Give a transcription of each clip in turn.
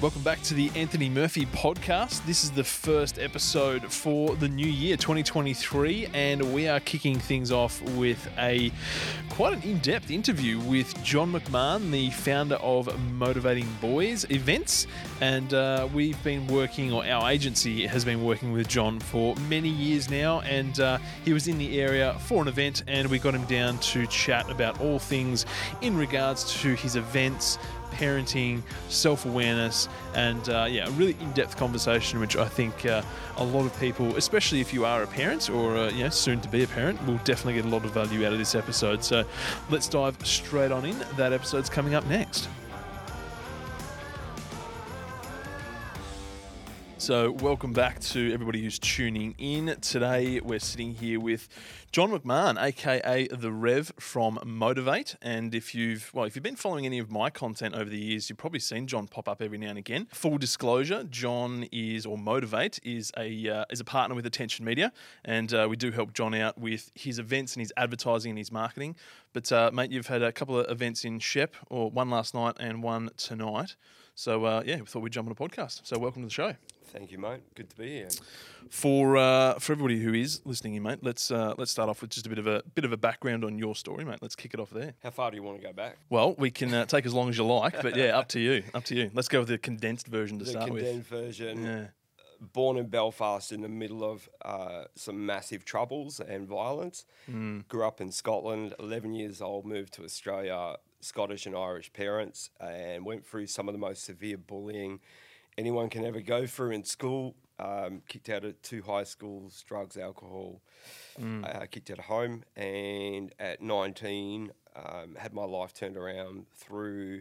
Welcome back to the Anthony Murphy podcast. This is the first episode for the new year 2023, and we are kicking things off with a quite an in-depth interview with John McMahon, the founder of Motivating Boys Events. And uh, we've been working, or our agency has been working with John for many years now, and uh, he was in the area for an event, and we got him down to chat about all things in regards to his events parenting, self awareness, and uh, yeah, a really in depth conversation, which I think uh, a lot of people, especially if you are a parent or uh, you know, soon to be a parent, will definitely get a lot of value out of this episode. So let's dive straight on in. That episode's coming up next. So, welcome back to everybody who's tuning in. Today, we're sitting here with John McMahon, aka the Rev from Motov8. And if you've well, if you've been following any of my content over the years, you've probably seen John pop up every now and again. Full disclosure: John is or Motov8 is a uh, is a partner with Attention Media, and uh, we do help John out with his events and his advertising and his marketing. But uh, mate, you've had a couple of events in Shep, or one last night and one tonight. So uh, yeah, we thought we'd jump on a podcast. So welcome to the show. Thank you, mate. Good to be here. For uh, for everybody who is listening in, mate, let's uh, let's start off with just a bit of a bit of a background on your story, mate. Let's kick it off there. How far do you want to go back? Well, we can uh, take as long as you like, but yeah, up to you. Up to you. Let's go with the condensed version to the start with. condensed version. Yeah. Born in Belfast in the middle of uh, some massive troubles and violence. Mm. Grew up in Scotland. Eleven years old. Moved to Australia. Scottish and Irish parents, and went through some of the most severe bullying anyone can ever go through in school. Um, kicked out of two high schools, drugs, alcohol. Mm. Uh, kicked out of home, and at 19, um, had my life turned around through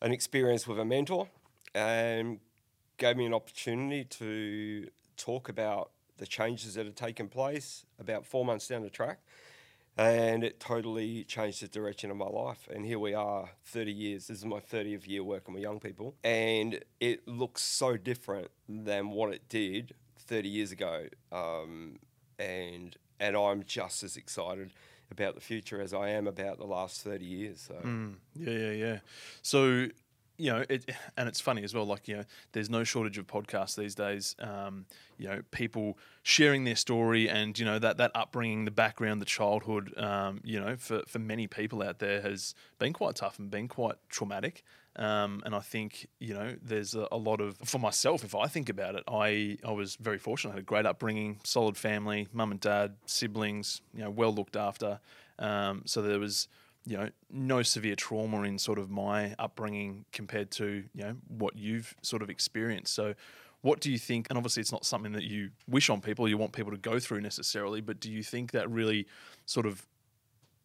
an experience with a mentor, and gave me an opportunity to talk about the changes that had taken place about four months down the track. And it totally changed the direction of my life. And here we are, 30 years. This is my 30th year working with young people. And it looks so different than what it did 30 years ago. Um, and and I'm just as excited about the future as I am about the last 30 years. So. Mm. Yeah, yeah, yeah. So you know, it, and it's funny as well. Like you know, there's no shortage of podcasts these days. Um, you know, people sharing their story and you know that that upbringing, the background, the childhood. Um, you know, for for many people out there has been quite tough and been quite traumatic. Um, and I think you know, there's a, a, lot of for myself. If I think about it, I I was very fortunate. I had a great upbringing, solid family, mum and dad, siblings. You know, well looked after. Um, so there was you know, no severe trauma in sort of my upbringing compared to, you know, what you've sort of experienced. So, what do you think? And obviously, it's not something that you wish on people, you want people to go through necessarily, but do you think that really sort of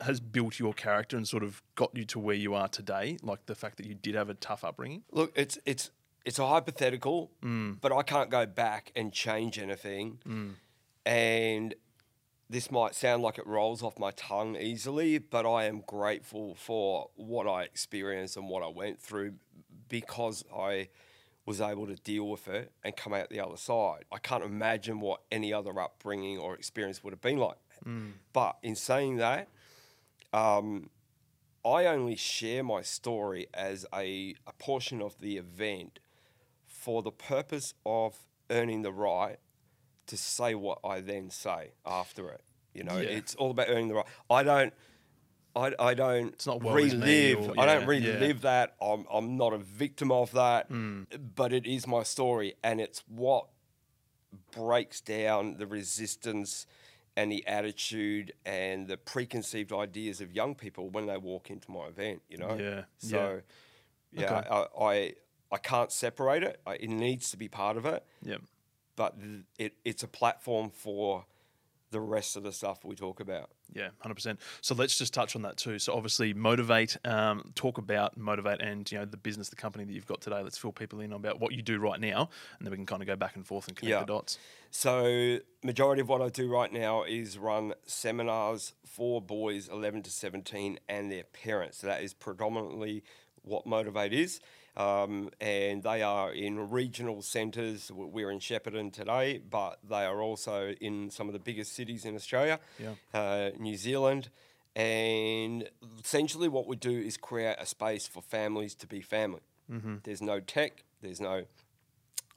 has built your character and sort of got you to where you are today? Like the fact that you did have a tough upbringing? Look, it's, it's, it's a hypothetical, mm. but I can't go back and change anything. Mm. And this might sound like it rolls off my tongue easily, but I am grateful for what I experienced and what I went through because I was able to deal with it and come out the other side. I can't imagine what any other upbringing or experience would have been like. Mm. But in saying that, um, I only share my story as a, a portion of the event for the purpose of earning the right to say what I then say after it. You know, Yeah. it's all about earning the right. I don't. I, I don't It's not woe is me relive. or- I don't yeah, relive that. I'm, I'm not a victim of that. Mm. But it is my story, and it's what breaks down the resistance and the attitude and the preconceived ideas of young people when they walk into my event. You know. Yeah. So, yeah, Okay. I, I I can't separate it. I, it needs to be part of it yeah. But it, it's a platform for the rest of the stuff we talk about. Yeah, hundred percent. So let's just touch on that too. So obviously, Motov8. Um, talk about Motov8, and you know the business, the company that you've got today. Let's fill people in about what you do right now, and then we can kind of go back and forth and connect Yeah. the dots. So, majority of what I do right now is run seminars for boys 11 to 17 and their parents. So that is predominantly what Motov8 is. Um, and they are in regional centres. We're in Shepparton today, but they are also in some of the biggest cities in Australia, Yeah. uh, New Zealand. And essentially, what we do is create a space for families to be family. There's no tech. There's no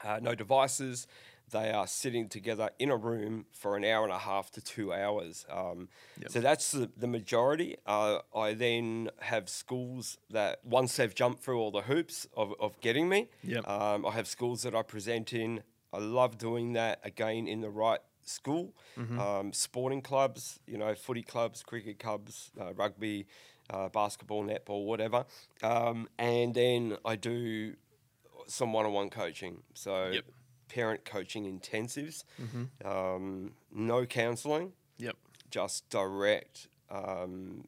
uh, no devices. They are sitting together in a room for an hour and a half to two hours. Um, So that's the, the majority. Uh, I then have schools that once they've jumped through all the hoops of, of getting me, Yep. um, I have schools that I present in. I love doing that again in the right school. Um, sporting clubs, you know, footy clubs, cricket clubs, uh, rugby, uh, basketball, netball, whatever. Um, and then I do some one-on-one coaching. So Yep. Parent coaching intensives. Um, no counselling, Yep. just direct. Um,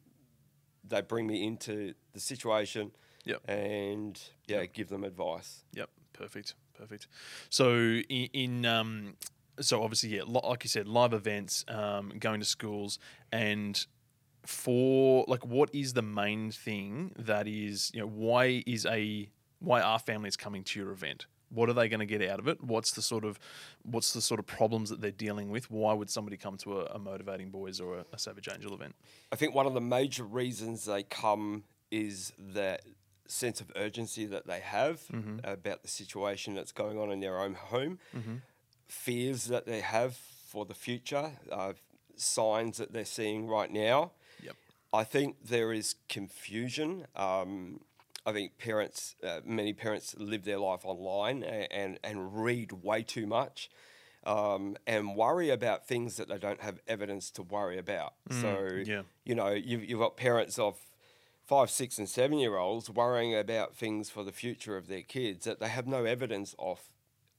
they bring me into the situation Yep. and yeah, give them advice. Yep, perfect, perfect. So in, in um, so obviously, yeah, like you said, live events, um, going to schools, and for like, what is the main thing that is, you know, why is a why are families coming to your event? What are they going to get out of it? What's the sort of what's the sort of problems that they're dealing with? Why would somebody come to a, a motivating boys or a, a Savage Angel event? I think one of the major reasons they come is that sense of urgency that they have about the situation that's going on in their own home, fears that they have for the future, uh, signs that they're seeing right now. Yep. I think there is confusion. Um, I think parents, uh, many parents live their life online and, and, and read way too much um, and worry about things that they don't have evidence to worry about. so, yeah. you know, you've, you've got parents of five, six, and seven year olds worrying about things for the future of their kids that they have no evidence of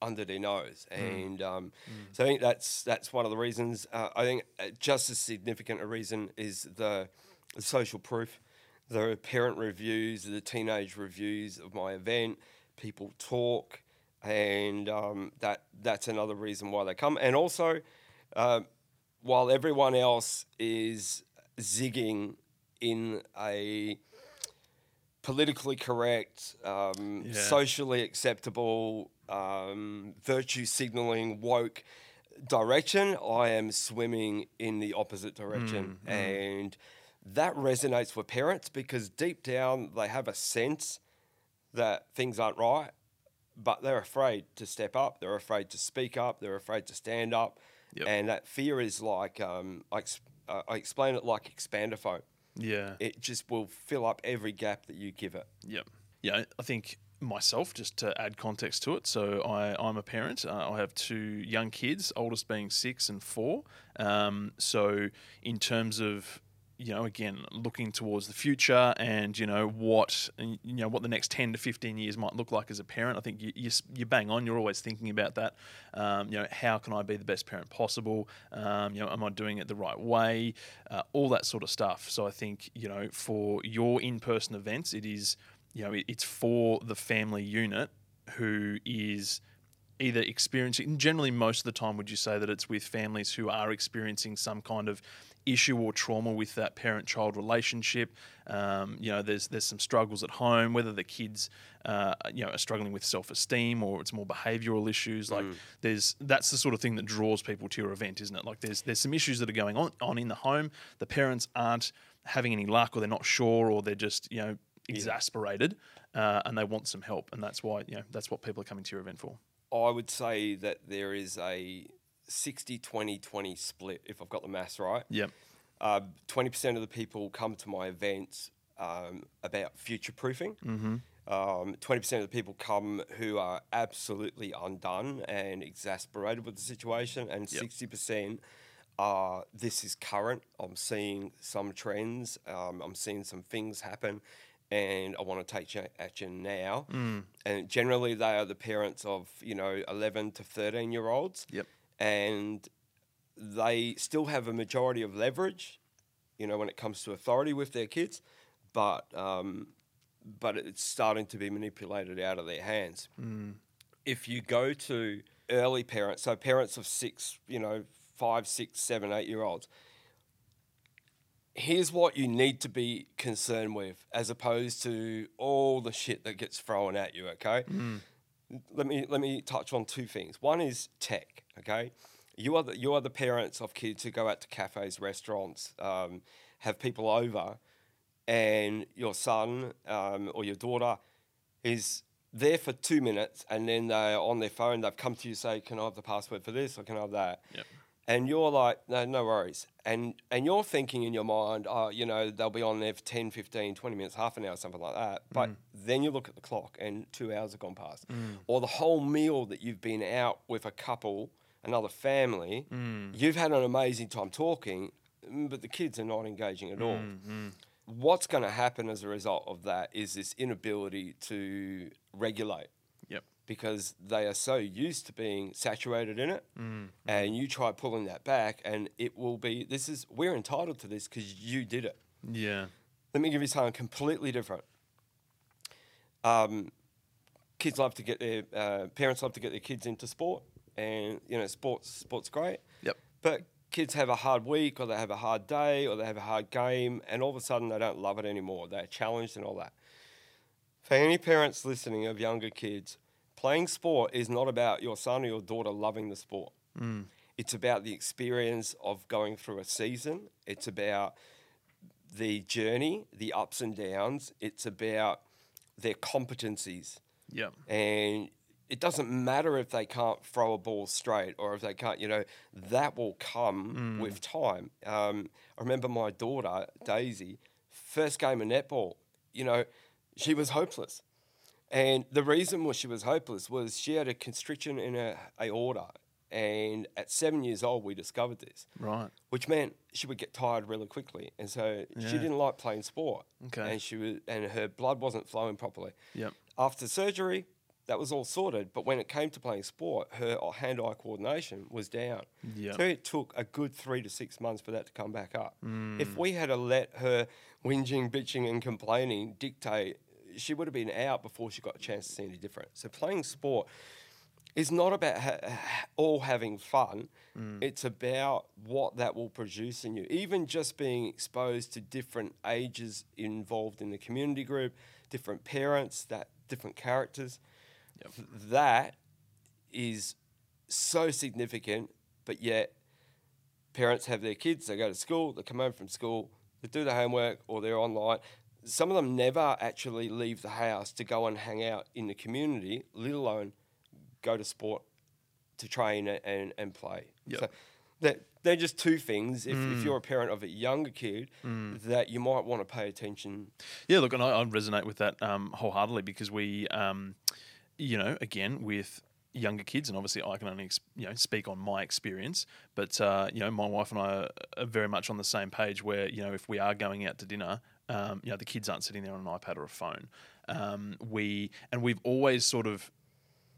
under their nose. And um, so I think that's that's one of the reasons. Uh, I think uh, just as significant a reason is the, the social proof, the parent reviews, the teenage reviews of my event. People talk, and um, that that's another reason why they come. And also, uh, while everyone else is zigging in a politically correct, um, Yeah. socially acceptable, um, virtue signaling, woke direction, I am swimming in the opposite direction. And that resonates with parents because deep down they have a sense that things aren't right, but they're afraid to step up, they're afraid to speak up, they're afraid to stand up. Yep. And that fear is like, um, I, ex- uh, I explain it like expanding foam Yeah. it just will fill up every gap that you give it. Yep. Yeah, I think myself, just to add context to it. So I, I'm a parent. Uh, I have two young kids, oldest being six and four. Um, so in terms of you know, again, looking towards the future and you know what you know what the next ten to fifteen years might look like as a parent. I think you you, you bang on. You're always thinking about that. Um, you know, how can I be the best parent possible? Um, you know, am I doing it the right way? Uh, all that sort of stuff. So I think you know, for your in-person events, it is you know, it, it's for the family unit who is either experiencing generally most of the time would you say that it's with families who are experiencing some kind of issue or trauma with that parent child relationship. Um, you know there's there's some struggles at home whether the kids uh, you know are struggling with self-esteem or it's more behavioral issues like there's that's the sort of thing that draws people to your event isn't it? Like there's there's some issues that are going on on in the home. The parents aren't having any luck or they're not sure or they're just you know exasperated uh, and they want some help and that's why you know that's what people are coming to your event for. I would say that there is a 60 20 20 split, if I've got the maths right. Yep. Uh, 20% of the people come to my events um, about future proofing. Mm-hmm. Um, 20% of the people come who are absolutely undone and exasperated with the situation, and Yep. 60% are this is current. I'm seeing some trends, um, I'm seeing some things happen, and I want to take action now. And generally, they are the parents of, you know, 11 to 13 year olds Yep. And they still have a majority of leverage, you know, when it comes to authority with their kids, but um, but it's starting to be manipulated out of their hands. If you go to early parents, so parents of six, you know, five, six, seven, eight year olds, here's what you need to be concerned with, as opposed to all the shit that gets thrown at you. Okay let me let me touch on two things. One is tech. Okay, you are the you are the parents of kids who go out to cafes, restaurants, um, have people over, and your son um, or your daughter is there for two minutes and then they're on their phone. They've come to you say, "Can I have the password for this or can I have that?" Yep. And you're like, no, no worries. And and you're thinking in your mind, oh, you know, they'll be on there for 10, 15, 20 minutes, half an hour, something like that. But then you look at the clock and two hours have gone past. Or the whole meal that you've been out with a couple, another family, you've had an amazing time talking, mm, but the kids are not engaging at all. What's going to happen as a result of that is this inability to regulate Yep. because they are so used to being saturated in it Mm. and you try pulling that back and it will be this is we're entitled to this because you did it Yeah. let me give you something completely different um, kids love to get their uh, parents love to get their kids into sport and you know sports sports great Yep. but kids have a hard week or they have a hard day or they have a hard game and all of a sudden they don't love it anymore they're challenged and all that for any parents listening of younger kids, playing sport is not about your son or your daughter loving the sport. Mm. It's about the experience of going through a season. It's about the journey, the ups and downs. It's about their competencies. Yep. And it doesn't matter if they can't throw a ball straight or if they can't, you know, that will come with time. Um, I remember my daughter, Daisy, first game of netball, you know, she was hopeless. And the reason why she was hopeless was she had a constriction in her aorta. And at seven years old, we discovered this, Right. which meant she would get tired really quickly. And so she didn't like playing sport. Okay. And she was, and her blood wasn't flowing properly. Yep. After surgery, that was all sorted. But when it came to playing sport, her hand-eye coordination was down. Yep. So it took a good three to six months for that to come back up. Mm. If we had let her whinging, bitching, and complaining dictate, she would have been out before she got a chance to see any different. So playing sport is not about ha- all having fun. Mm. It's about what that will produce in you. Even just being exposed to different ages involved in the community group, different parents, that different characters. Th- That is so significant, but yet parents have their kids, they go to school, they come home from school, they do their homework or they're online. Some of them never actually leave the house to go and hang out in the community, let alone go to sport to train and, and play. Yep. So that they're just two things. If, if you're a parent of a younger kid, that you might want to pay attention. Yeah, look, and I, I resonate with that um, wholeheartedly because we, um, you know, again with younger kids, and obviously I can only you know speak on my experience, but uh, you know my wife and I are, very much on the same page. Where you know if we are going out to dinner, um, you know the kids aren't sitting there on an iPad or a phone. Um, we and we've always sort of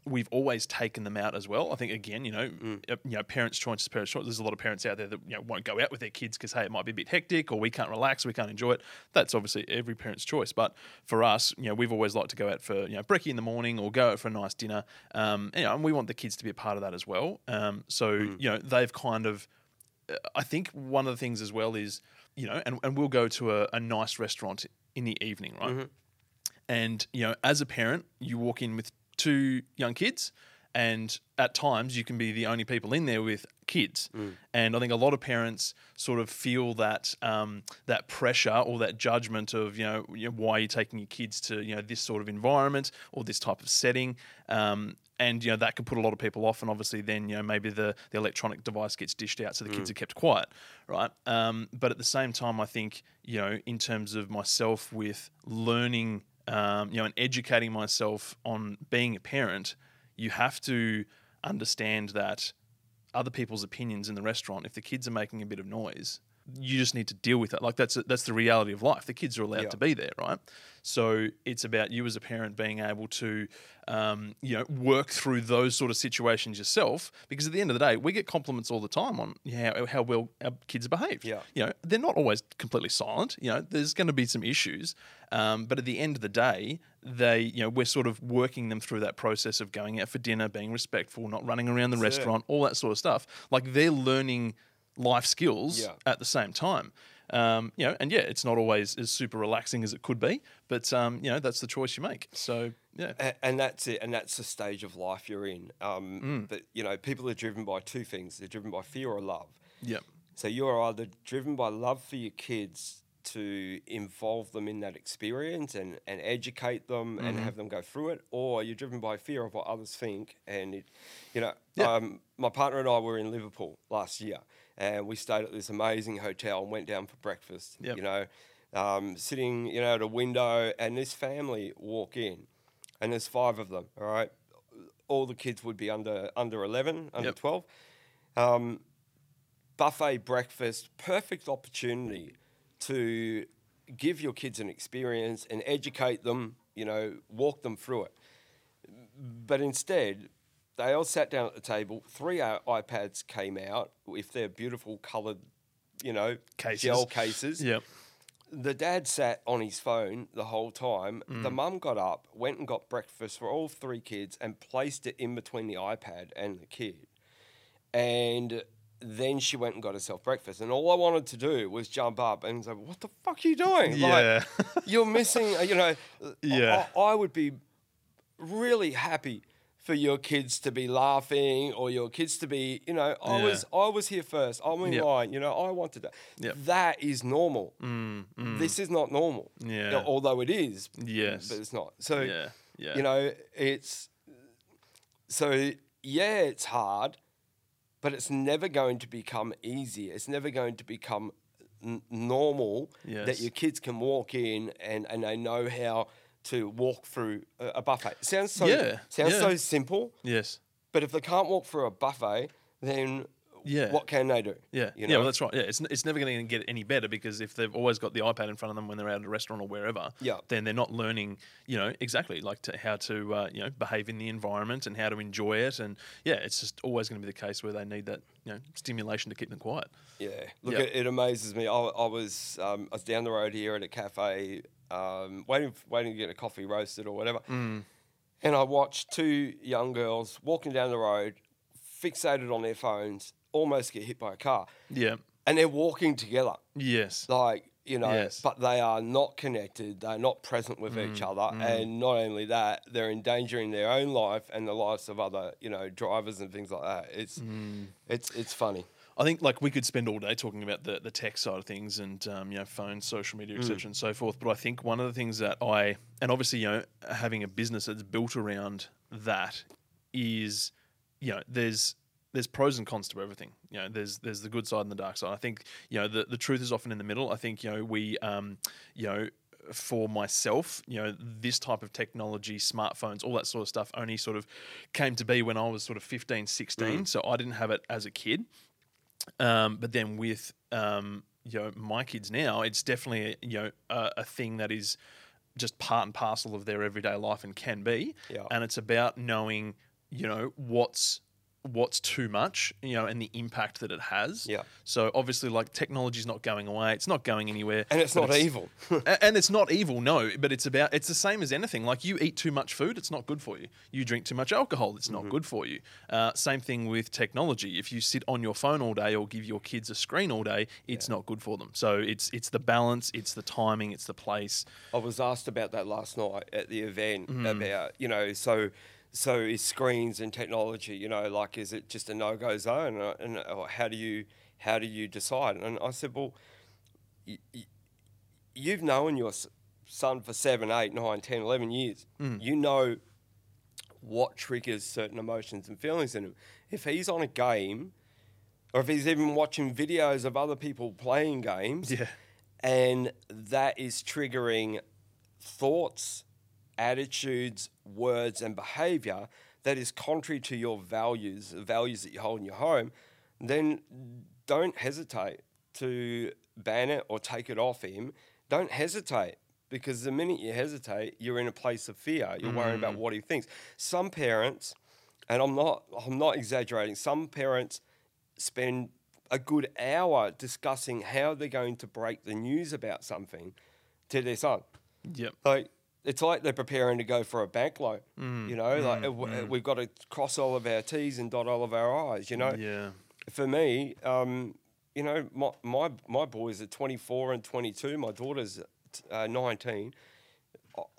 we've always taken them out as well. I think again, you know, uh, you know, parents' choice is parents' choice. There's a lot of parents out there that you know won't go out with their kids because hey, it might be a bit hectic, or we can't relax, we can't enjoy it. That's obviously every parent's choice. But for us, you know, we've always liked to go out for you know brekkie in the morning or go out for a nice dinner. Um, you know, and we want the kids to be a part of that as well. Um, so you know, they've kind of I think one of the things as well is, you know, and, and we'll go to a, a nice restaurant in the evening, right? And, you know, as a parent, you walk in with two young kids, and at times you can be the only people in there with kids. And I think a lot of parents sort of feel that um, that pressure or that judgment of, you know, you know, why are you taking your kids to, you know, this sort of environment or this type of setting. Um, and you know that can put a lot of people off, and obviously then you know maybe the, the electronic device gets dished out, so the kids are kept quiet, right? Um, but at the same time, I think you know in terms of myself with learning, um, you know, and educating myself on being a parent, you have to understand that other people's opinions in the restaurant, if the kids are making a bit of noise, you just need to deal with it. Like that's that's the reality of life. The kids are allowed Yeah. to be there, right? So it's about you as a parent being able to, um, you know, work through those sort of situations yourself. Because at the end of the day, we get compliments all the time on how, how well our kids behave. Yeah. You know, they're not always completely silent. You know, there's going to be some issues, um, but at the end of the day, they, you know, we're sort of working them through that process of going out for dinner, being respectful, not running around the That's it. restaurant, all that sort of stuff. Like they're learning life skills Yeah. at the same time. Um, you know, and yeah, it's not always as super relaxing as it could be, but um, you know, that's the choice you make. So yeah, A- and that's it and that's the stage of life you're in um, Mm. but you know people are driven by two things they're driven by fear or love yeah, so you're either driven by love for your kids to involve them in that experience and, and educate them and have them go through it, or you're driven by fear of what others think. And it, you know, Yeah. um, my partner and I were in Liverpool last year, and we stayed at this amazing hotel and went down for breakfast. Yep. You know, um, sitting you know at a window, and this family walk in, and there's five of them. All right, all the kids would be under under eleven, under Yep. twelve. Um, buffet breakfast, perfect opportunity to give your kids an experience and educate them, you know, walk them through it. But instead, they all sat down at the table. Three iPads came out with their beautiful coloured, you know, Cases. gel cases. Yep. The dad sat on his phone the whole time. The mum got up, went and got breakfast for all three kids, and placed it in between the iPad and the kid. And then she went and got herself breakfast. And all I wanted to do was jump up and say, "What the fuck are you doing? Yeah. Like, you're missing. uh, You know, Yeah. I, I would be really happy." For your kids to be laughing, or your kids to be, you know, I Yeah. was, I was here first. I'm in Yep. line. You know, I wanted that. Yep. That is normal. Mm, mm. This is not normal. Yeah. Although it is, Yes. but it's not. So yeah. Yeah. you know, it's so yeah, it's hard, but it's never going to become easy. It's never going to become n- normal that your kids can walk in and, and they know how to walk through a, buffet. Sounds so Yeah, sounds yeah. so simple, yes. but if they can't walk through a buffet, then Yeah. what can they do? Yeah, you yeah, well, that's right. Yeah, it's, it's never going to get any better because if they've always got the iPad in front of them when they're out at a restaurant or wherever, Yeah. then they're not learning, you know, exactly like to, how to, uh, you know, behave in the environment and how to enjoy it. And yeah, it's just always going to be the case where they need that, you know, stimulation to keep them quiet. Yeah, look, it, it amazes me. I, I was um, I was down the road here at a cafe, um, waiting waiting to get a coffee roasted or whatever, Mm. and I watched two young girls walking down the road, fixated on their phones, almost get hit by a car, Yeah. and they're walking together, Yes. like you know, Yes. but they are not connected. They're not present with each Mm, other, and not only that, they're endangering their own life and the lives of other you know drivers and things like that. It's Mm. it's it's funny. I think like we could spend all day talking about the, the tech side of things and um, you know phones, social media, etc., and so forth. But I think one of the things that I and obviously you know having a business that's built around that is you know there's there's pros and cons to everything. You know, there's there's the good side and the dark side. I think you know the, the truth is often in the middle. I think you know we um, you know for myself, you know, this type of technology, smartphones, all that sort of stuff only sort of came to be when I was sort of 15, 16. So I didn't have it as a kid. Um, but then with um, you know my kids now, it's definitely you know a, a thing that is just part and parcel of their everyday life and can be. Yeah. And it's about knowing you know what's what's too much, you know, and the impact that it has. Yeah. So obviously, like technology's not going away; it's not going anywhere, And it's not evil. And it's not evil, no. But it's about it's the same as anything. Like you eat too much food, it's not good for you. You drink too much alcohol, it's not good for you. Uh, same thing with technology. If you sit on your phone all day or give your kids a screen all day, it's not good for them. So it's it's the balance, it's the timing, it's the place. I was asked about that last night at the event Mm-hmm. about you know so so is screens and technology you know like is it just a no go zone Uh, and or how do you how do you decide and I said well y- y- you've known your son for seven eight nine ten eleven years Mm. you know what triggers certain emotions and feelings in him if he's on a game or if he's even watching videos of other people playing games Yeah. and that is triggering thoughts, attitudes, words, and behavior that is contrary to your values, the values that you hold in your home, then don't hesitate to ban it or take it off him. Don't hesitate because the minute you hesitate, you're in a place of fear. You're worrying about mm. what he thinks. Some parents, and I'm not, I'm not exaggerating. Some parents spend a good hour discussing how they're going to break the news about something to their son. Yep. Like it's like they're preparing to go for a bank loan. Mm, you know, like uh, w- uh, we've got to cross all of our T's and dot all of our I's. You know, Yeah. for me, um, you know, my, my my boys are 24 and 22. My daughter's uh, 19.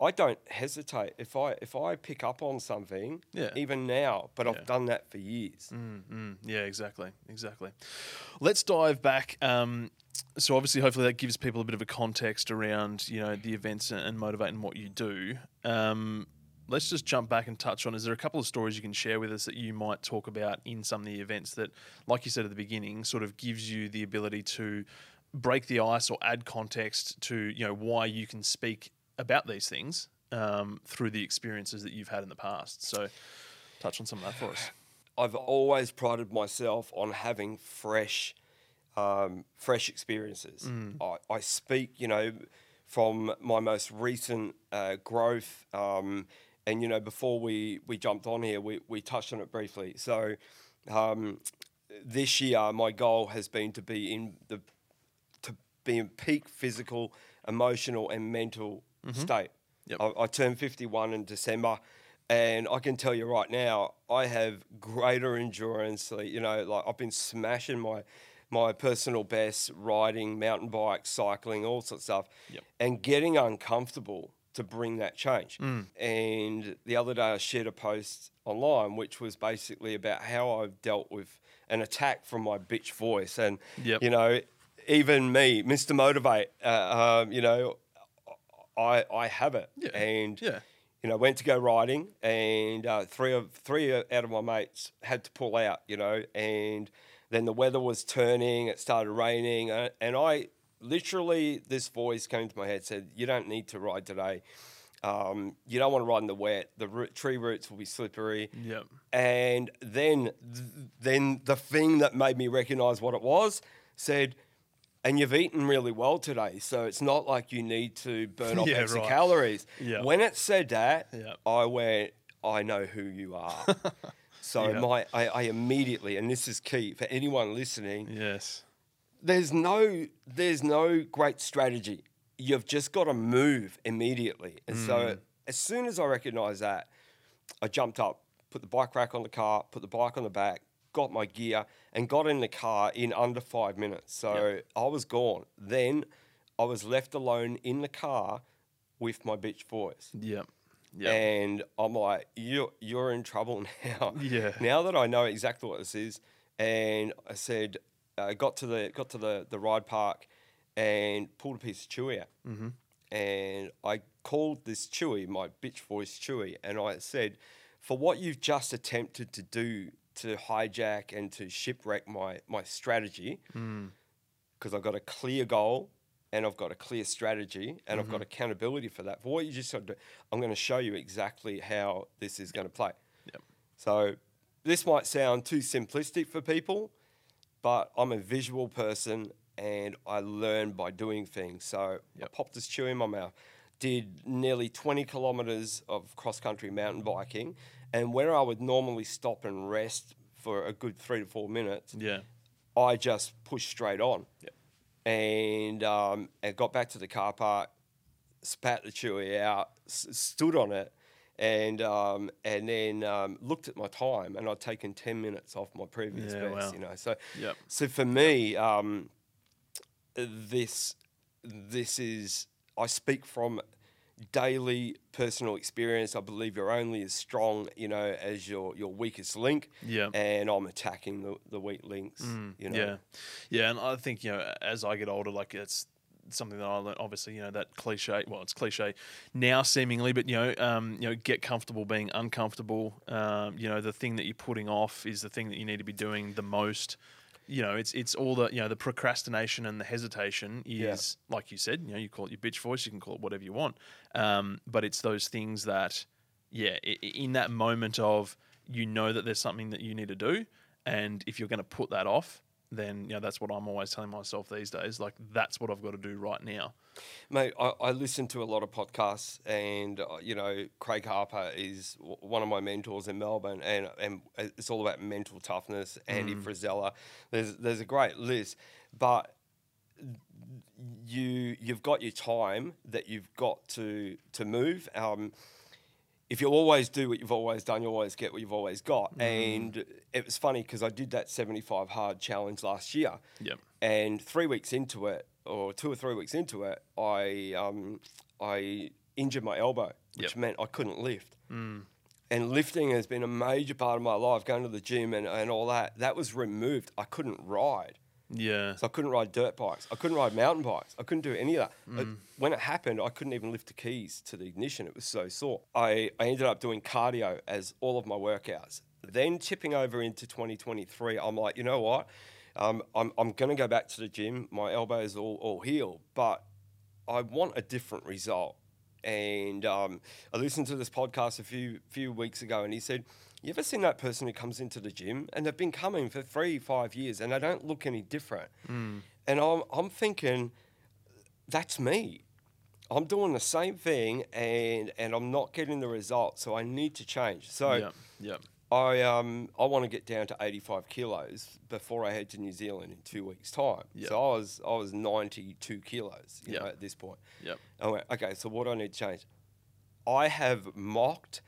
I- don't hesitate if I if I pick up on something, Yeah. even now. But Yeah. I've done that for years. Mm, yeah, exactly, exactly. Let's dive back. Um, so obviously, hopefully, that gives people a bit of a context around you know the events and, and motivating what you do. Um, let's just jump back and touch on. Is there a couple of stories you can share with us that you might talk about in some of the events that, like you said at the beginning, sort of gives you the ability to break the ice or add context to you know why you can speak about these things um, through the experiences that you've had in the past. So, touch on some of that for us. I've always prided myself on having fresh, um, fresh experiences. I, I speak, you know, from my most recent uh, growth. Um, and you know, before we, we jumped on here, we, we touched on it briefly. So, um, this year, my goal has been to be in the to be in peak physical, emotional, and mental state. Yep. I, I turned 51 in December, and I can tell you right now, I have greater endurance. You know, like I've been smashing my my personal best riding, mountain bike, cycling, all sorts of stuff, Yep. and getting uncomfortable to bring that change. And the other day, I shared a post online, which was basically about how I've dealt with an attack from my bitch voice, and Yep. you know, even me, Mr. Motivate, uh, um, you know, I I have it, Yeah. and Yeah. you know, went to go riding, and uh, three of three out of my mates had to pull out, you know, and then the weather was turning, it started raining, uh, and I literally this voice came to my head said, "You don't need to ride today. Um, you don't want to ride in the wet. The root, tree roots will be slippery." Yep. And then, th- then the thing that made me recognize what it was said, and you've eaten really well today, so it's not like you need to burn off Yeah, extra right. calories. Yeah. When it said that. I went, I know who you are. so my, I, I immediately, and this is key for anyone listening, Yes. there's no there's no great strategy. You've just got to move immediately. And so mm. as soon as I recognized that, I jumped up, put the bike rack on the car, put the bike on the back, got my gear, and got in the car in under five minutes. So I was gone. Then I was left alone in the car with my bitch voice. Yep. Yep. And I'm like, you're, you're in trouble now. Yeah. Now that I know exactly what this is, and I said, I got to the got to the, the ride park, and pulled a piece of chewy out, mm-hmm. and I called this chewy my bitch voice chewy, and I said, for what you've just attempted to do to hijack and to shipwreck my my strategy, hmm. because I've got a clear goal and I've got a clear strategy and I've got mm-hmm. accountability for that. For what you just said, I'm going to show you exactly how this is going to play. Yep. So this might sound too simplistic for people, but I'm a visual person and I learn by doing things. So I popped this chew in my mouth, did nearly 20 kilometers of cross country mountain biking, and where I would normally stop and rest for a good three to four minutes, Yeah. I just pushed straight on. Yep. And um, and got back to the car park, spat the chewy out, s- stood on it, and um, and then um, looked at my time, and I'd taken ten minutes off my previous Yeah, best. wow. You know, so Yep. so for me, um, this this is I speak from daily personal experience. I believe you're only as strong, you know, as your your weakest link. Yeah. And I'm attacking the, the weak links. you know. Yeah, yeah, and I think you know as I get older, like it's something that I learned. Obviously, you know that cliche. Well, it's cliche now, seemingly, but you know, um, you know, get comfortable being uncomfortable. Um, you know, the thing that you're putting off is the thing that you need to be doing the most. You know, it's it's all the you know the procrastination and the hesitation is like you said. You know, you call it your bitch voice. You can call it whatever you want. Um, but it's those things that, yeah, in that moment of you know that there's something that you need to do, and if you're going to put that off, then you know that's what I'm always telling myself these days. Like that's what I've got to do right now. Mate, I, I listen to a lot of podcasts, and uh, you know, Craig Harper is w- one of my mentors in Melbourne, and and it's all about mental toughness. Andy Frisella, there's there's a great list, but you you've got your time that you've got to to move. Um, if you always do what you've always done, you always get what you've always got. And it was funny because I did that 75 hard challenge last year. Yep. And three weeks into it, or two or three weeks into it, I um, I injured my elbow, which Yep. meant I couldn't lift. And lifting has been a major part of my life, going to the gym and, and all that. That was removed. I couldn't ride. Yeah. So I couldn't ride dirt bikes. I couldn't ride mountain bikes. I couldn't do any of that. Mm. It- when it happened, I couldn't even lift the keys to the ignition. It was so sore. I, I ended up doing cardio as all of my workouts. Then tipping over into 2023, I'm like, you know what? Um, I'm, I'm going to go back to the gym. My elbow's all, all healed, but I want a different result. And um, I listened to this podcast a few few weeks ago, and he said, "You ever seen that person who comes into the gym and they've been coming for three, five years, and they don't look any different?" And I'm I'm thinking, that's me. I'm doing the same thing, and and I'm not getting the results, so I need to change. So. yeah. Yeah. I um I want to get down to 85 kilos before I head to New Zealand in two weeks' time. Yep. So I was I was 92 kilos, you Yep. know, at this point. Yep. I went, okay, so what do I need to change? I have mocked,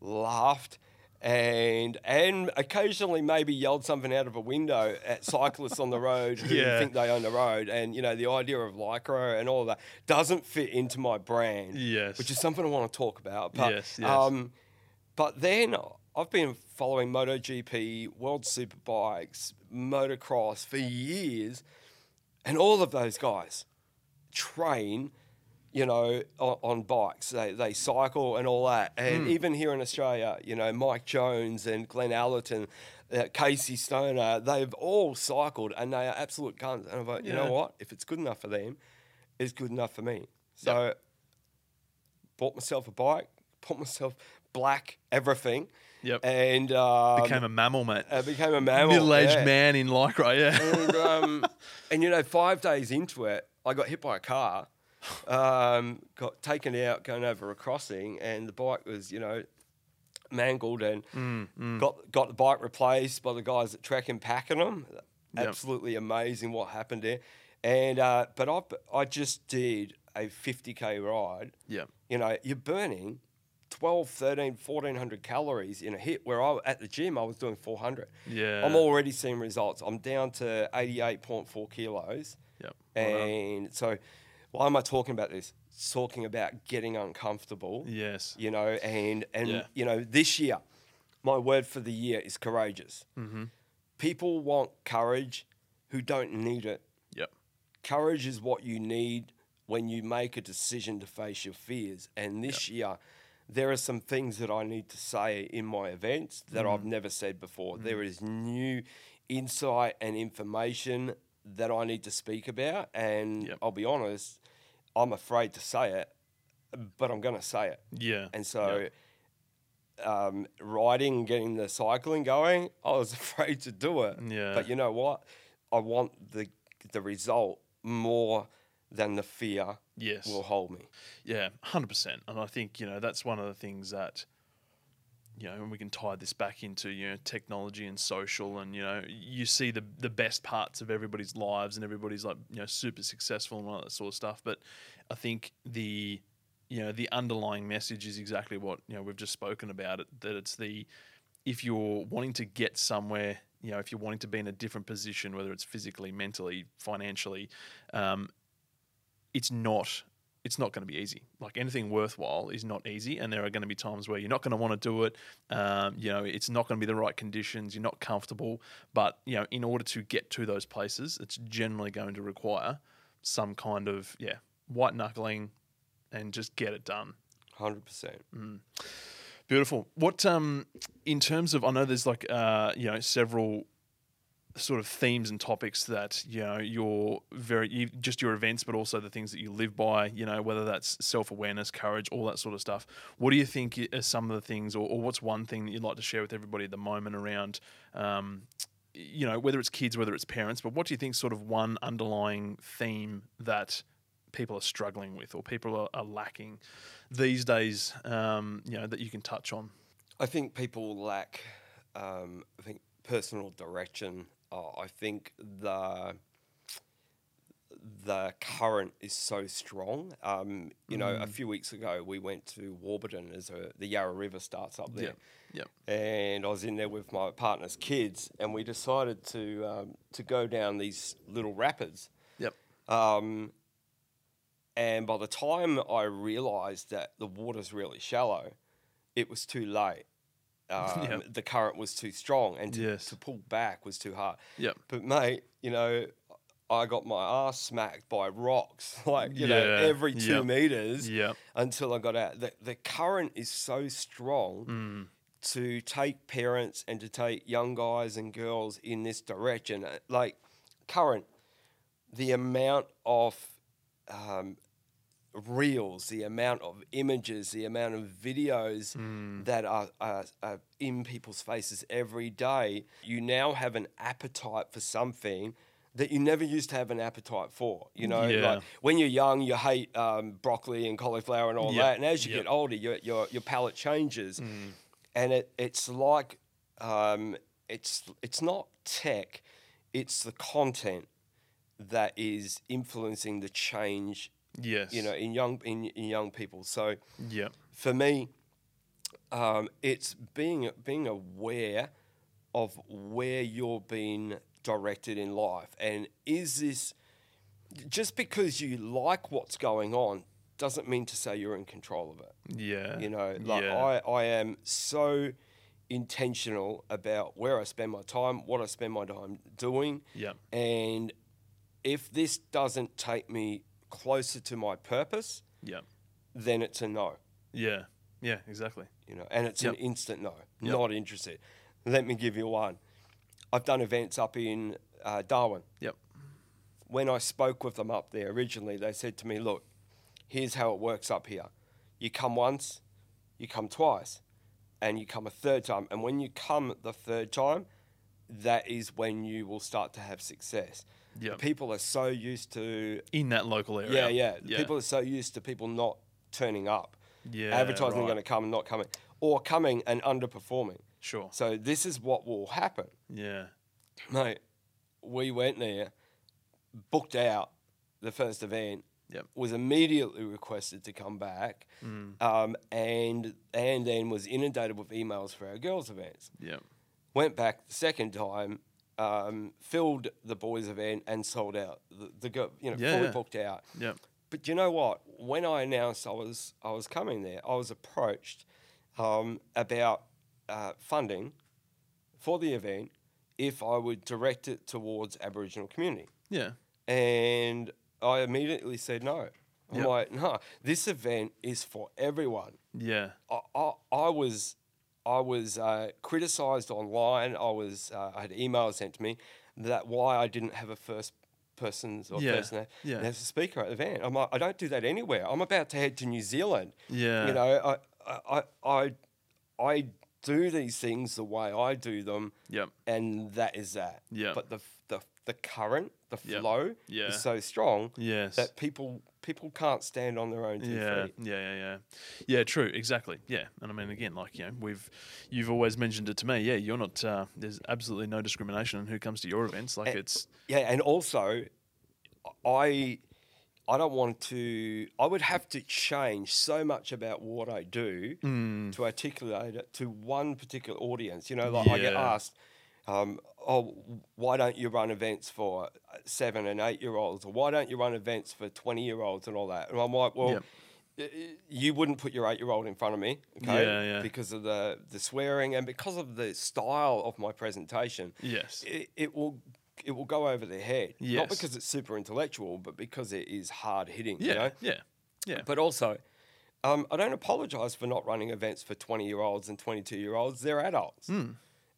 laughed, and and occasionally maybe yelled something out of a window at cyclists on the road who Yeah. think they own the road. And you know, the idea of lycra and all that doesn't fit into my brand. Yes. Which is something I want to talk about. But, Yes, yes. Um, but then I've been following MotoGP, World Superbikes, motocross for years, and all of those guys train, you know, on, on bikes. They, they cycle and all that. And even here in Australia, you know, Mike Jones and Glenn Allerton, uh, Casey Stoner, they've all cycled and they are absolute guns. And I'm like, you Yeah. know what? If it's good enough for them, it's good enough for me. So bought myself a bike, bought myself black everything. Yep. And um, Became a MAMIL, mate. I became a MAMIL. Middle-aged yeah. man in lycra. Yeah. And, um, and you know, five days into it, I got hit by a car, um, got taken out going over a crossing, and the bike was, you know, mangled and Mm, got got the bike replaced by the guys at Track and Packing them. Yep. Absolutely amazing what happened there. And uh, but I I just did a 50k ride. yeah. You know, you're burning 12, 13, 1400 calories in a hit where I at the gym I was doing 400. Yeah. I'm already seeing results. I'm down to 88.4 kilos. Yep. And so, why am I talking about this? It's talking about getting uncomfortable. Yes. You know, and and Yeah. you know, this year, my word for the year is courageous. Mm-hmm. People want courage who don't need it. Yep. Courage is what you need when you make a decision to face your fears. And this year, there are some things that I need to say in my events that I've never said before. There is new insight and information that I need to speak about. And Yep. I'll be honest, I'm afraid to say it, but I'm going to say it. Yeah. And so, um, riding, getting the cycling going, I was afraid to do it. Yeah. But you know what? I want the the result more than the fear Yes. will hold me. Yeah, hundred percent. And I think you know that's one of the things that you know, and we can tie this back into you know technology and social, and you know, you see the the best parts of everybody's lives, and everybody's like you know super successful and all that sort of stuff. But I think the you know the underlying message is exactly what you know we've just spoken about it. That it's the if you're wanting to get somewhere, you know, if you're wanting to be in a different position, whether it's physically, mentally, financially, um, it's not it's not going to be easy. Like anything worthwhile is not easy, and there are going to be times where you're not going to want to do it. Um, you know, it's not going to be the right conditions. You're not comfortable, but you know, in order to get to those places, it's generally going to require some kind of yeah white knuckling and just get it done. Hundred percent. Beautiful. What um in terms of I know there's like uh you know several sort of themes and topics that you know your very you, just your events but also the things that you live by you know whether that's self-awareness courage all that sort of stuff what do you think are some of the things or, or what's one thing that you'd like to share with everybody at the moment around um, you know whether it's kids whether it's parents but what do you think sort of one underlying theme that people are struggling with or people are, are lacking these days um, you know that you can touch on I think people lack, um, I think, personal direction. Uh, I think the the current is so strong. Um, you know, a few weeks ago we went to Warburton as a, the Yarra River starts up there, Yep. and I was in there with my partner's kids, and we decided to um, to go down these little rapids. Yep. Um, And by the time I realised that the water's really shallow, it was too late. Um, Yep. The current was too strong, and to, Yes. to pull back was too hard. Yep. But mate, you know, I got my ass smacked by rocks, like you know, every two yep. meters Yep. until I got out. The, the current is so strong Mm. to take parents and to take young guys and girls in this direction. Like current, the amount of um, reels, the amount of images, the amount of videos Mm. that are, are, are in people's faces every day, you now have an appetite for something that you never used to have an appetite for. You know, Yeah. like when you're young, you hate um, broccoli and cauliflower and all Yep, that, and as you yep. get older, your your your palate changes, Mm. and it it's like um, it's it's not tech, it's the content that is influencing the change Yes. you know in young in, in young people so yeah. for me um, it's being being aware of where you're being directed in life and is this just because you like what's going on doesn't mean to say you're in control of it Yeah. you know like yeah. I, I am so intentional about where i spend my time what i spend my time doing Yeah. and if this doesn't take me closer to my purpose, yeah, then it's a no. Yeah. Yeah. Exactly. You know, and it's Yep. an instant no. Yep. Not interested. Let me give you one. I've done events up in uh, Darwin. Yep. When I spoke with them up there originally, they said to me, "Look, here's how it works up here. You come once, you come twice, and you come a third time. And when you come the third time, that is when you will start to have success. Yep. People are so used to In that local area. Yeah, yeah. Yeah. People are so used to people not turning up. Yeah. Advertising right. going to come and not coming, or coming and underperforming. Sure. So this is what will happen, Yeah. mate. We went there, booked out the first event. Yep. Was immediately requested to come back, Mm. um, and and then was inundated with emails for our girls' events. Yep. Went back the second time, um, filled the boys' event, and sold out. The, the girl, you know, Yeah, fully yeah. booked out. Yep. But you know what? When I announced I was I was coming there, I was approached um, about uh, funding for the event if I would direct it towards Aboriginal community, Yeah. and I immediately said no. I'm Yep. like, no, this event is for everyone. Yeah. I, I, I was I was uh, criticised online. I was uh, I had emails sent to me that why I didn't have a first person's or Yeah, name yeah. as a speaker at the event. I'm like, I don't do that anywhere. I'm about to head to New Zealand. Yeah. You know, I I I I do these things the way I do them, Yep. and that is that. Yeah. But the the the current, the Yep. flow Yeah. is so strong Yes. that people people can't stand on their own two yeah, feet. yeah, yeah, yeah, yeah. True, exactly. Yeah, and I mean, again, like you know, we've you've always mentioned it to me. Yeah, you're not. Uh, there's absolutely no discrimination in who comes to your events. Like And- it's Yeah, and also, I I don't want to. I would have to change so much about what I do to articulate it to one particular audience. You know, like I get asked, um, "Oh, why don't you run events for seven and eight year olds, or why don't you run events for twenty year olds and all that?" And I'm like, "Well." Yep. You wouldn't put your eight-year-old in front of me, okay? Yeah, yeah. Because of the the swearing and because of the style of my presentation yes, it, it will it will go over their head. Not because it's super intellectual, but because it is hard hitting. yeah, You know? yeah, yeah, But also, um, I don't apologize for not running events for twenty year olds and twenty two year olds. They're adults. Hmm.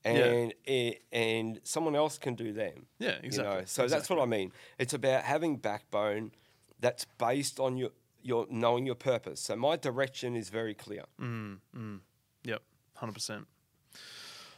And it, and someone else can do them. yeah, You exactly. know? So that's what I mean. It's about having backbone that's based on your your knowing your purpose. So my direction is very clear. Yep, hundred percent.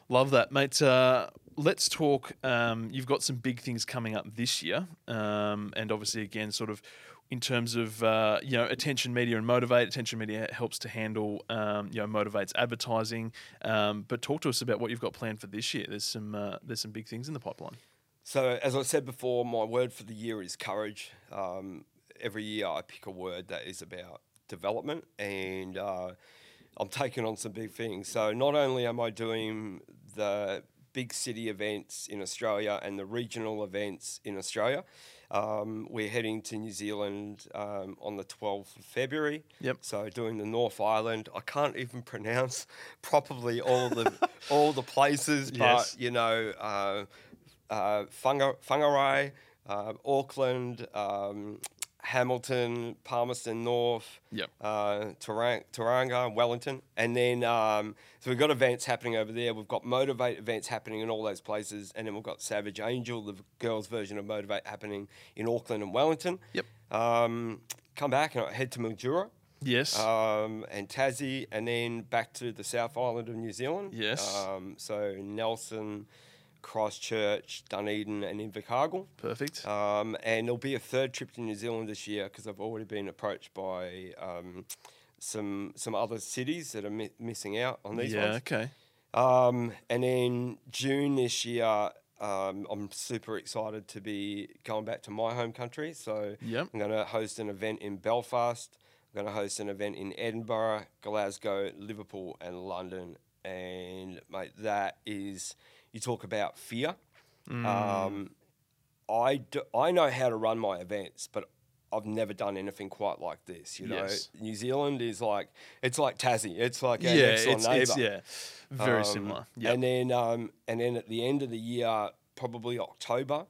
Love that, mate. Uh, let's talk. Um, you've got some big things coming up this year, um, and obviously, again, sort of in terms of uh, you know AttentionMedia and Motov8. Attention media helps to handle um, you know Motov8's advertising. Um, but talk to us about what you've got planned for this year. There's some uh, there's some big things in the pipeline. So, as I said before, my word for the year is courage. Um, every year I pick a word that is about development, and uh, I'm taking on some big things. So, not only am I doing the big city events in Australia and the regional events in Australia. Um, we're heading to New Zealand um, on the 12th of February. Yep. So doing the North Island. I can't even pronounce properly all the all the places, but Yes. you know, uh, uh, uh, Auckland, um, Hamilton, Palmerston North, Yep. uh, Tarang- Tauranga, Wellington, and then um, so we've got events happening over there. We've got Motov8 events happening in all those places, and then we've got Savage Angel, the girls' version of Motov8, happening in Auckland and Wellington. Yep. Um, come back and I head to Mildura Yes. um, and Tassie, and then back to the South Island of New Zealand. Yes. Um, so Nelson, Christchurch, Dunedin, and Invercargill. Perfect. Um, and there'll be a third trip to New Zealand this year because I've already been approached by um, some some other cities that are mi- missing out on these yeah. ones. Okay. Um, and then June this year, um, I'm super excited to be going back to my home country. So Yep. I'm going to host an event in Belfast. I'm going to host an event in Edinburgh, Glasgow, Liverpool, and London. And mate, that is you talk about fear. Mm. Um, I do, I know how to run my events, but I've never done anything quite like this. You know, Yes. New Zealand is like it's like Tassie. It's like our yeah. It's, neighbour. it's yeah. Very Um, similar. Yeah. And then um, and then at the end of the year, probably October,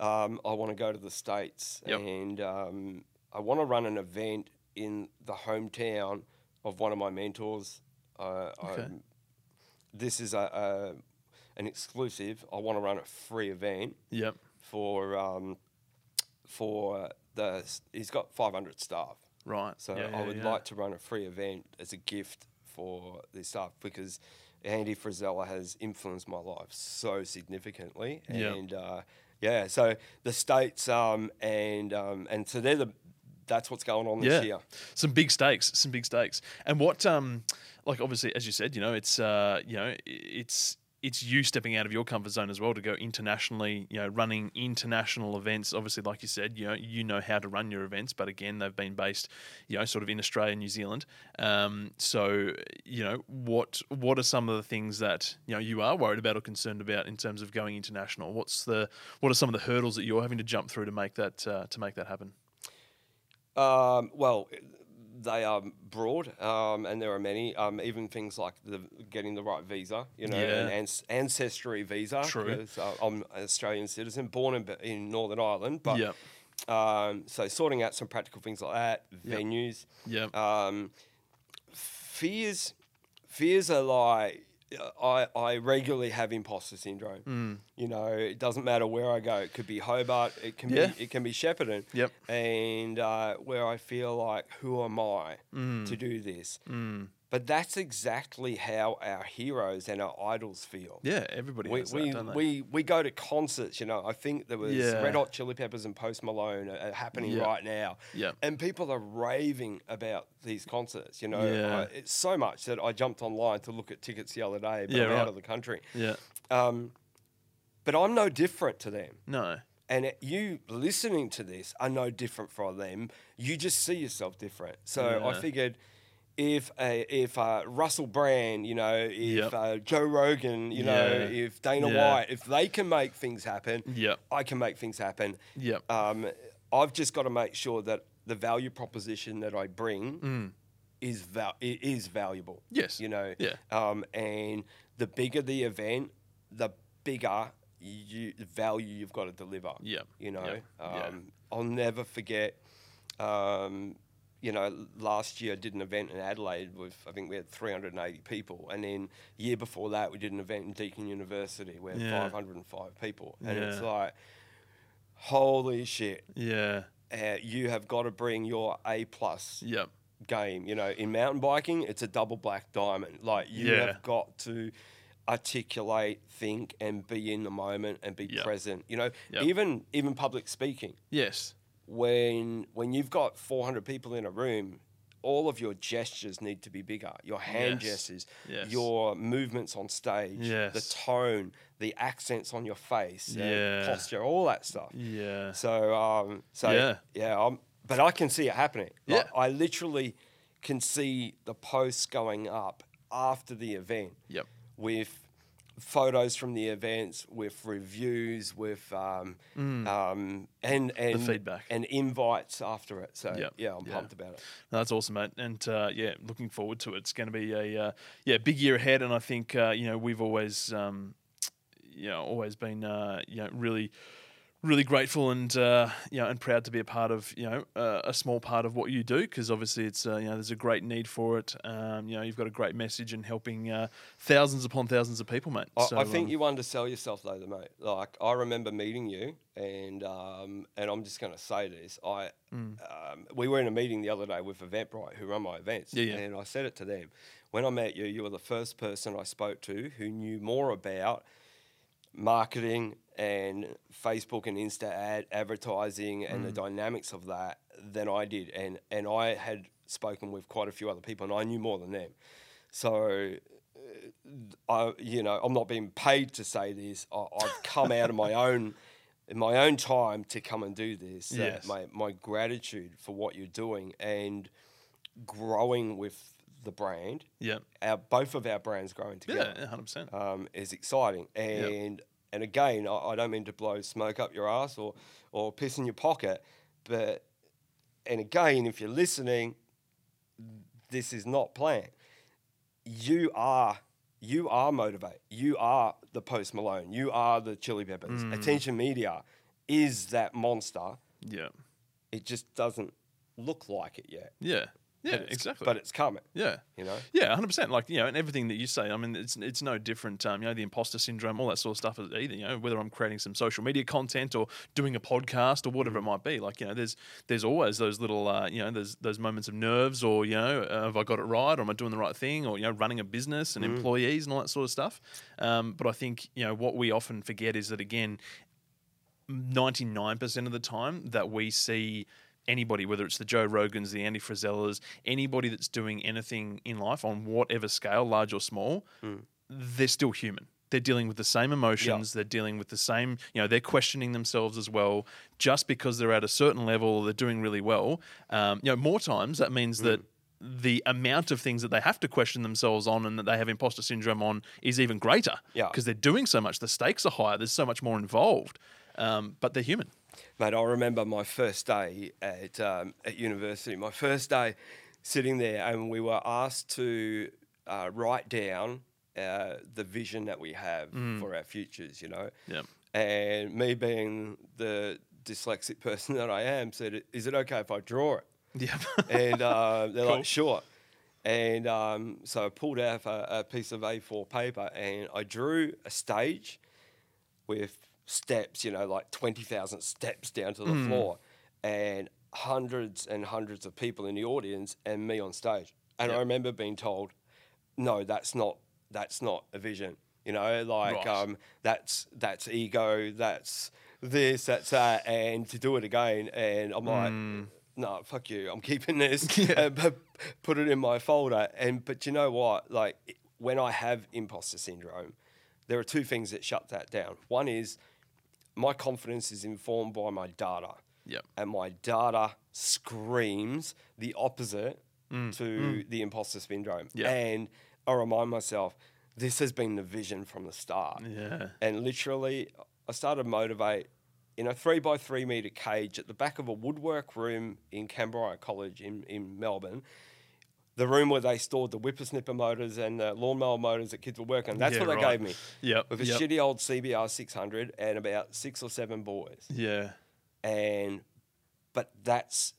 um, I want to go to the states Yep. and um, I want to run an event in the hometown of one of my mentors. Uh, Okay. I'm- this is a, a an exclusive. I want to run a free event Yep. for um, for the. He's got 500 staff. Right. So Yeah, I yeah, would yeah. like to run a free event as a gift for this stuff because Andy Frisella has influenced my life so significantly. And uh, yeah, so the states um, and um, and so they're the that's what's going on this yeah. year. Some big stakes, some big stakes. And what um like obviously as you said, you know, it's uh you know, it's it's you stepping out of your comfort zone as well to go internationally, you know, running international events. Obviously, like you said, you know, you know how to run your events, but again, they've been based, you know, sort of in Australia New Zealand. Um, so, you know, what what are some of the things that you know you are worried about or concerned about in terms of going international? What's the what are some of the hurdles that you're having to jump through to make that uh, to make that happen? Um, well, they are broad, um, and there are many. Um, even things like the getting the right visa, you know, Yeah. an ans- ancestry visa. True. uh, I'm an Australian citizen, born in, in Northern Ireland, but Yep. um, so sorting out some practical things like that, Yep. venues. Yep. Um, fears, fears are like I, I regularly have imposter syndrome. Mm. You know, it doesn't matter where I go. It could be Hobart. It can Yeah. be it can be Shepparton. Yep. And uh, where I feel like, who am I to do this? Mm. But that's exactly how our heroes and our idols feel. Yeah, everybody We, has that, we, we, we go to concerts, you know. I think there was Yeah. Red Hot Chili Peppers and Post Malone are, are happening Yeah. right now. Yeah. And people are raving about these concerts, you know. Yeah. It's so much that I jumped online to look at tickets the other day, but Yeah, I'm right. out of the country. yeah. Um, but I'm no different to them. No. And it- you listening to this are no different from them. You just see yourself different. So I figured if uh, if uh, Russell Brand, you know, if Yep. uh, Joe Rogan, you know, Yeah. if Dana Yeah. White, if they can make things happen, Yep. I can make things happen. Yep. Um, I've just got to make sure that the value proposition that I bring is val- is valuable. Mm. Yes. You know. Yeah. Um, and the bigger the event, the bigger you the value you've got to deliver. Yep. You know. Yep. Yeah. Um, I'll never forget. Um, you know, last year I did an event in Adelaide with I think we had 380 people, and then year before that we did an event in Deakin University where Yeah. 505 people, and it's like, holy shit, Yeah. uh, you have got to bring your A plus Yep. game. You know, in mountain biking, it's a double black diamond. Like you Yeah. have got to articulate, think, and be in the moment and be Yep. present. You know, Yep. even even public speaking. Yes. When when you've got 400 people in a room, all of your gestures need to be bigger. Your hand Yes. gestures, Yes. your movements on stage, the tone, the accents on your face, uh, Yeah. posture, all that stuff. Yeah. So, um, so Yeah. yeah, I'm, but I can see it happening. Like, Yeah. I literally can see the posts going up after the event Yep. with photos from the events, with reviews, with um, um, and and feedback. and invites after it. So Yep. yeah, I'm Yeah. pumped about it. No, that's awesome, mate. And uh, yeah, looking forward to it. It's going to be a uh, yeah big year ahead, and I think uh, you know we've always um, you know always been uh, you know really really grateful and uh, you know and proud to be a part of you know uh, a small part of what you do because obviously it's uh, you know there's a great need for it. Um, you know you've got a great message in helping uh, thousands upon thousands of people, mate. I, So, I think um, you undersell yourself though, though, mate. Like I remember meeting you, and um, and I'm just going to say this. I Mm. um, we were in a meeting the other day with Eventbrite, who run my events, Yeah, yeah. and I said it to them. When I met you, you were the first person I spoke to who knew more about marketing and Facebook and Insta ad advertising and the Mm. dynamics of that than I did, and and I had spoken with quite a few other people, and I knew more than them. So I, you know, I'm not being paid to say this. I, I've come out of my own, in my own time to come and do this. Uh, My my gratitude for what you're doing and growing with the brand. yeah Our both of our brands growing together yeah hundred percent. um, is exciting. And and again, I, I don't mean to blow smoke up your ass or or piss in your pocket, but and again, if you're listening, this is not planned. You are you are Motov8. You are the Post Malone. You are the Chili Peppers. AttentionMedia is that monster. Yeah It just doesn't look like it yet. yeah yeah But exactly. But it's coming. yeah. You know. Yeah, hundred percent. Like you know, and everything that you say, I mean, it's it's no different. Um, you know, the imposter syndrome, all that sort of stuff. Either you know, whether I'm creating some social media content or doing a podcast or whatever it might be. Like you know, there's there's always those little uh, you know, there's those moments of nerves or you know, uh, have I got it right or am I doing the right thing or you know, running a business and employees and all that sort of stuff. Um, but I think you know what we often forget is that again, 99% of the time that we see anybody, whether it's the Joe Rogans, the Andy Frisellas, anybody that's doing anything in life on whatever scale, large or small, they're still human. They're dealing with the same emotions. They're dealing with the same, you know, they're questioning themselves as well. Just because they're at a certain level they're doing really well, um, you know, more times that means that the amount of things that they have to question themselves on and that they have imposter syndrome on is even greater. Yeah. Because they're doing so much. The stakes are higher. There's so much more involved. Um, but they're human. Mate, I remember my first day at um, at university. My first day sitting there, and we were asked to uh, write down uh, the vision that we have for our futures. You know, Yeah. and me being the dyslexic person that I am, said, "Is it okay if I draw it?" Yeah. And uh, they're Cool. like, "Sure." And um, so I pulled out a, a piece of A4 paper and I drew a stage with steps, you know, like 20,000 steps down to the Hmm. floor and hundreds and hundreds of people in the audience and me on stage. And I remember being told, no, that's not, that's not a vision. You know, like Right. um, that's, that's ego, that's this, that's that. And to do it again. And I'm like, Hmm. no, fuck you. I'm keeping this. p- put it in my folder. And but you know what? Like when I have imposter syndrome, there are two things that shut that down. One is my confidence is informed by my data. Yep. And my data screams the opposite mm. to mm. the imposter syndrome. Yeah. And I remind myself, this has been the vision from the start. Yeah. And literally, I started to Motov8 in a three by three meter cage at the back of a woodwork room in Kambrya College in, in Melbourne. The room where they stored the whippersnipper motors and the lawnmower motors that kids were working on. That's Yeah, what they right. gave me. Yep, With a yep. shitty old CBR 600 and about six or seven boys. Yeah. And, but that's,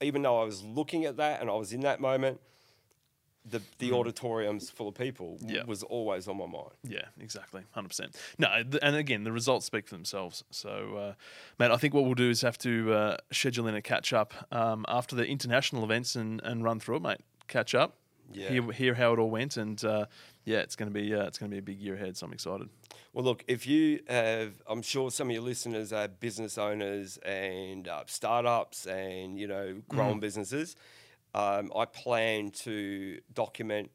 even though I was looking at that and I was in that moment, the, the auditorium's full of people. Yeah. was always on my mind. Yeah, exactly, hundred percent. No, th- and again, the results speak for themselves. So, uh, mate, I think what we'll do is have to uh, schedule in a catch up um, after the international events and, and run through it, mate. Catch up, Yeah. hear, hear how it all went, and uh, yeah, it's gonna be uh, it's gonna be a big year ahead. So I'm excited. Well, look, if you have, I'm sure some of your listeners are business owners and uh, startups and, you know, growing businesses. Um, I plan to document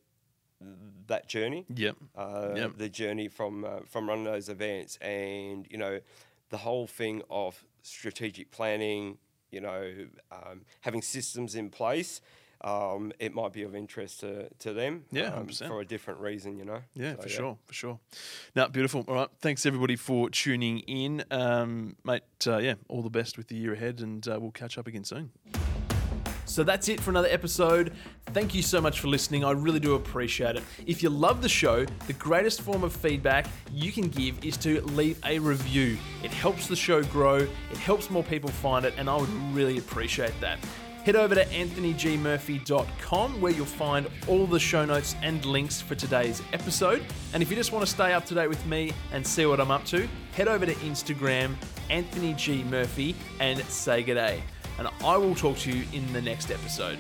that journey, Yep. uh, Yep. the journey from, uh, from running those events and, you know, the whole thing of strategic planning, you know, um, having systems in place. Um, it might be of interest to, to them. Yeah, um, 100%. for a different reason, you know. Yeah, So, for sure, for sure. Now, beautiful. All right, thanks everybody for tuning in, um, mate. Uh, yeah, all the best with the year ahead, and uh, we'll catch up again soon. So that's it for another episode. Thank you so much for listening. I really do appreciate it. If you love the show, the greatest form of feedback you can give is to leave a review. It helps the show grow, it helps more people find it, and I would really appreciate that. Head over to anthonygmurphy.com where you'll find all the show notes and links for today's episode. And if you just want to stay up to date with me and see what I'm up to, head over to Instagram, Anthony G. Murphy, and say good day and I will talk to you in the next episode.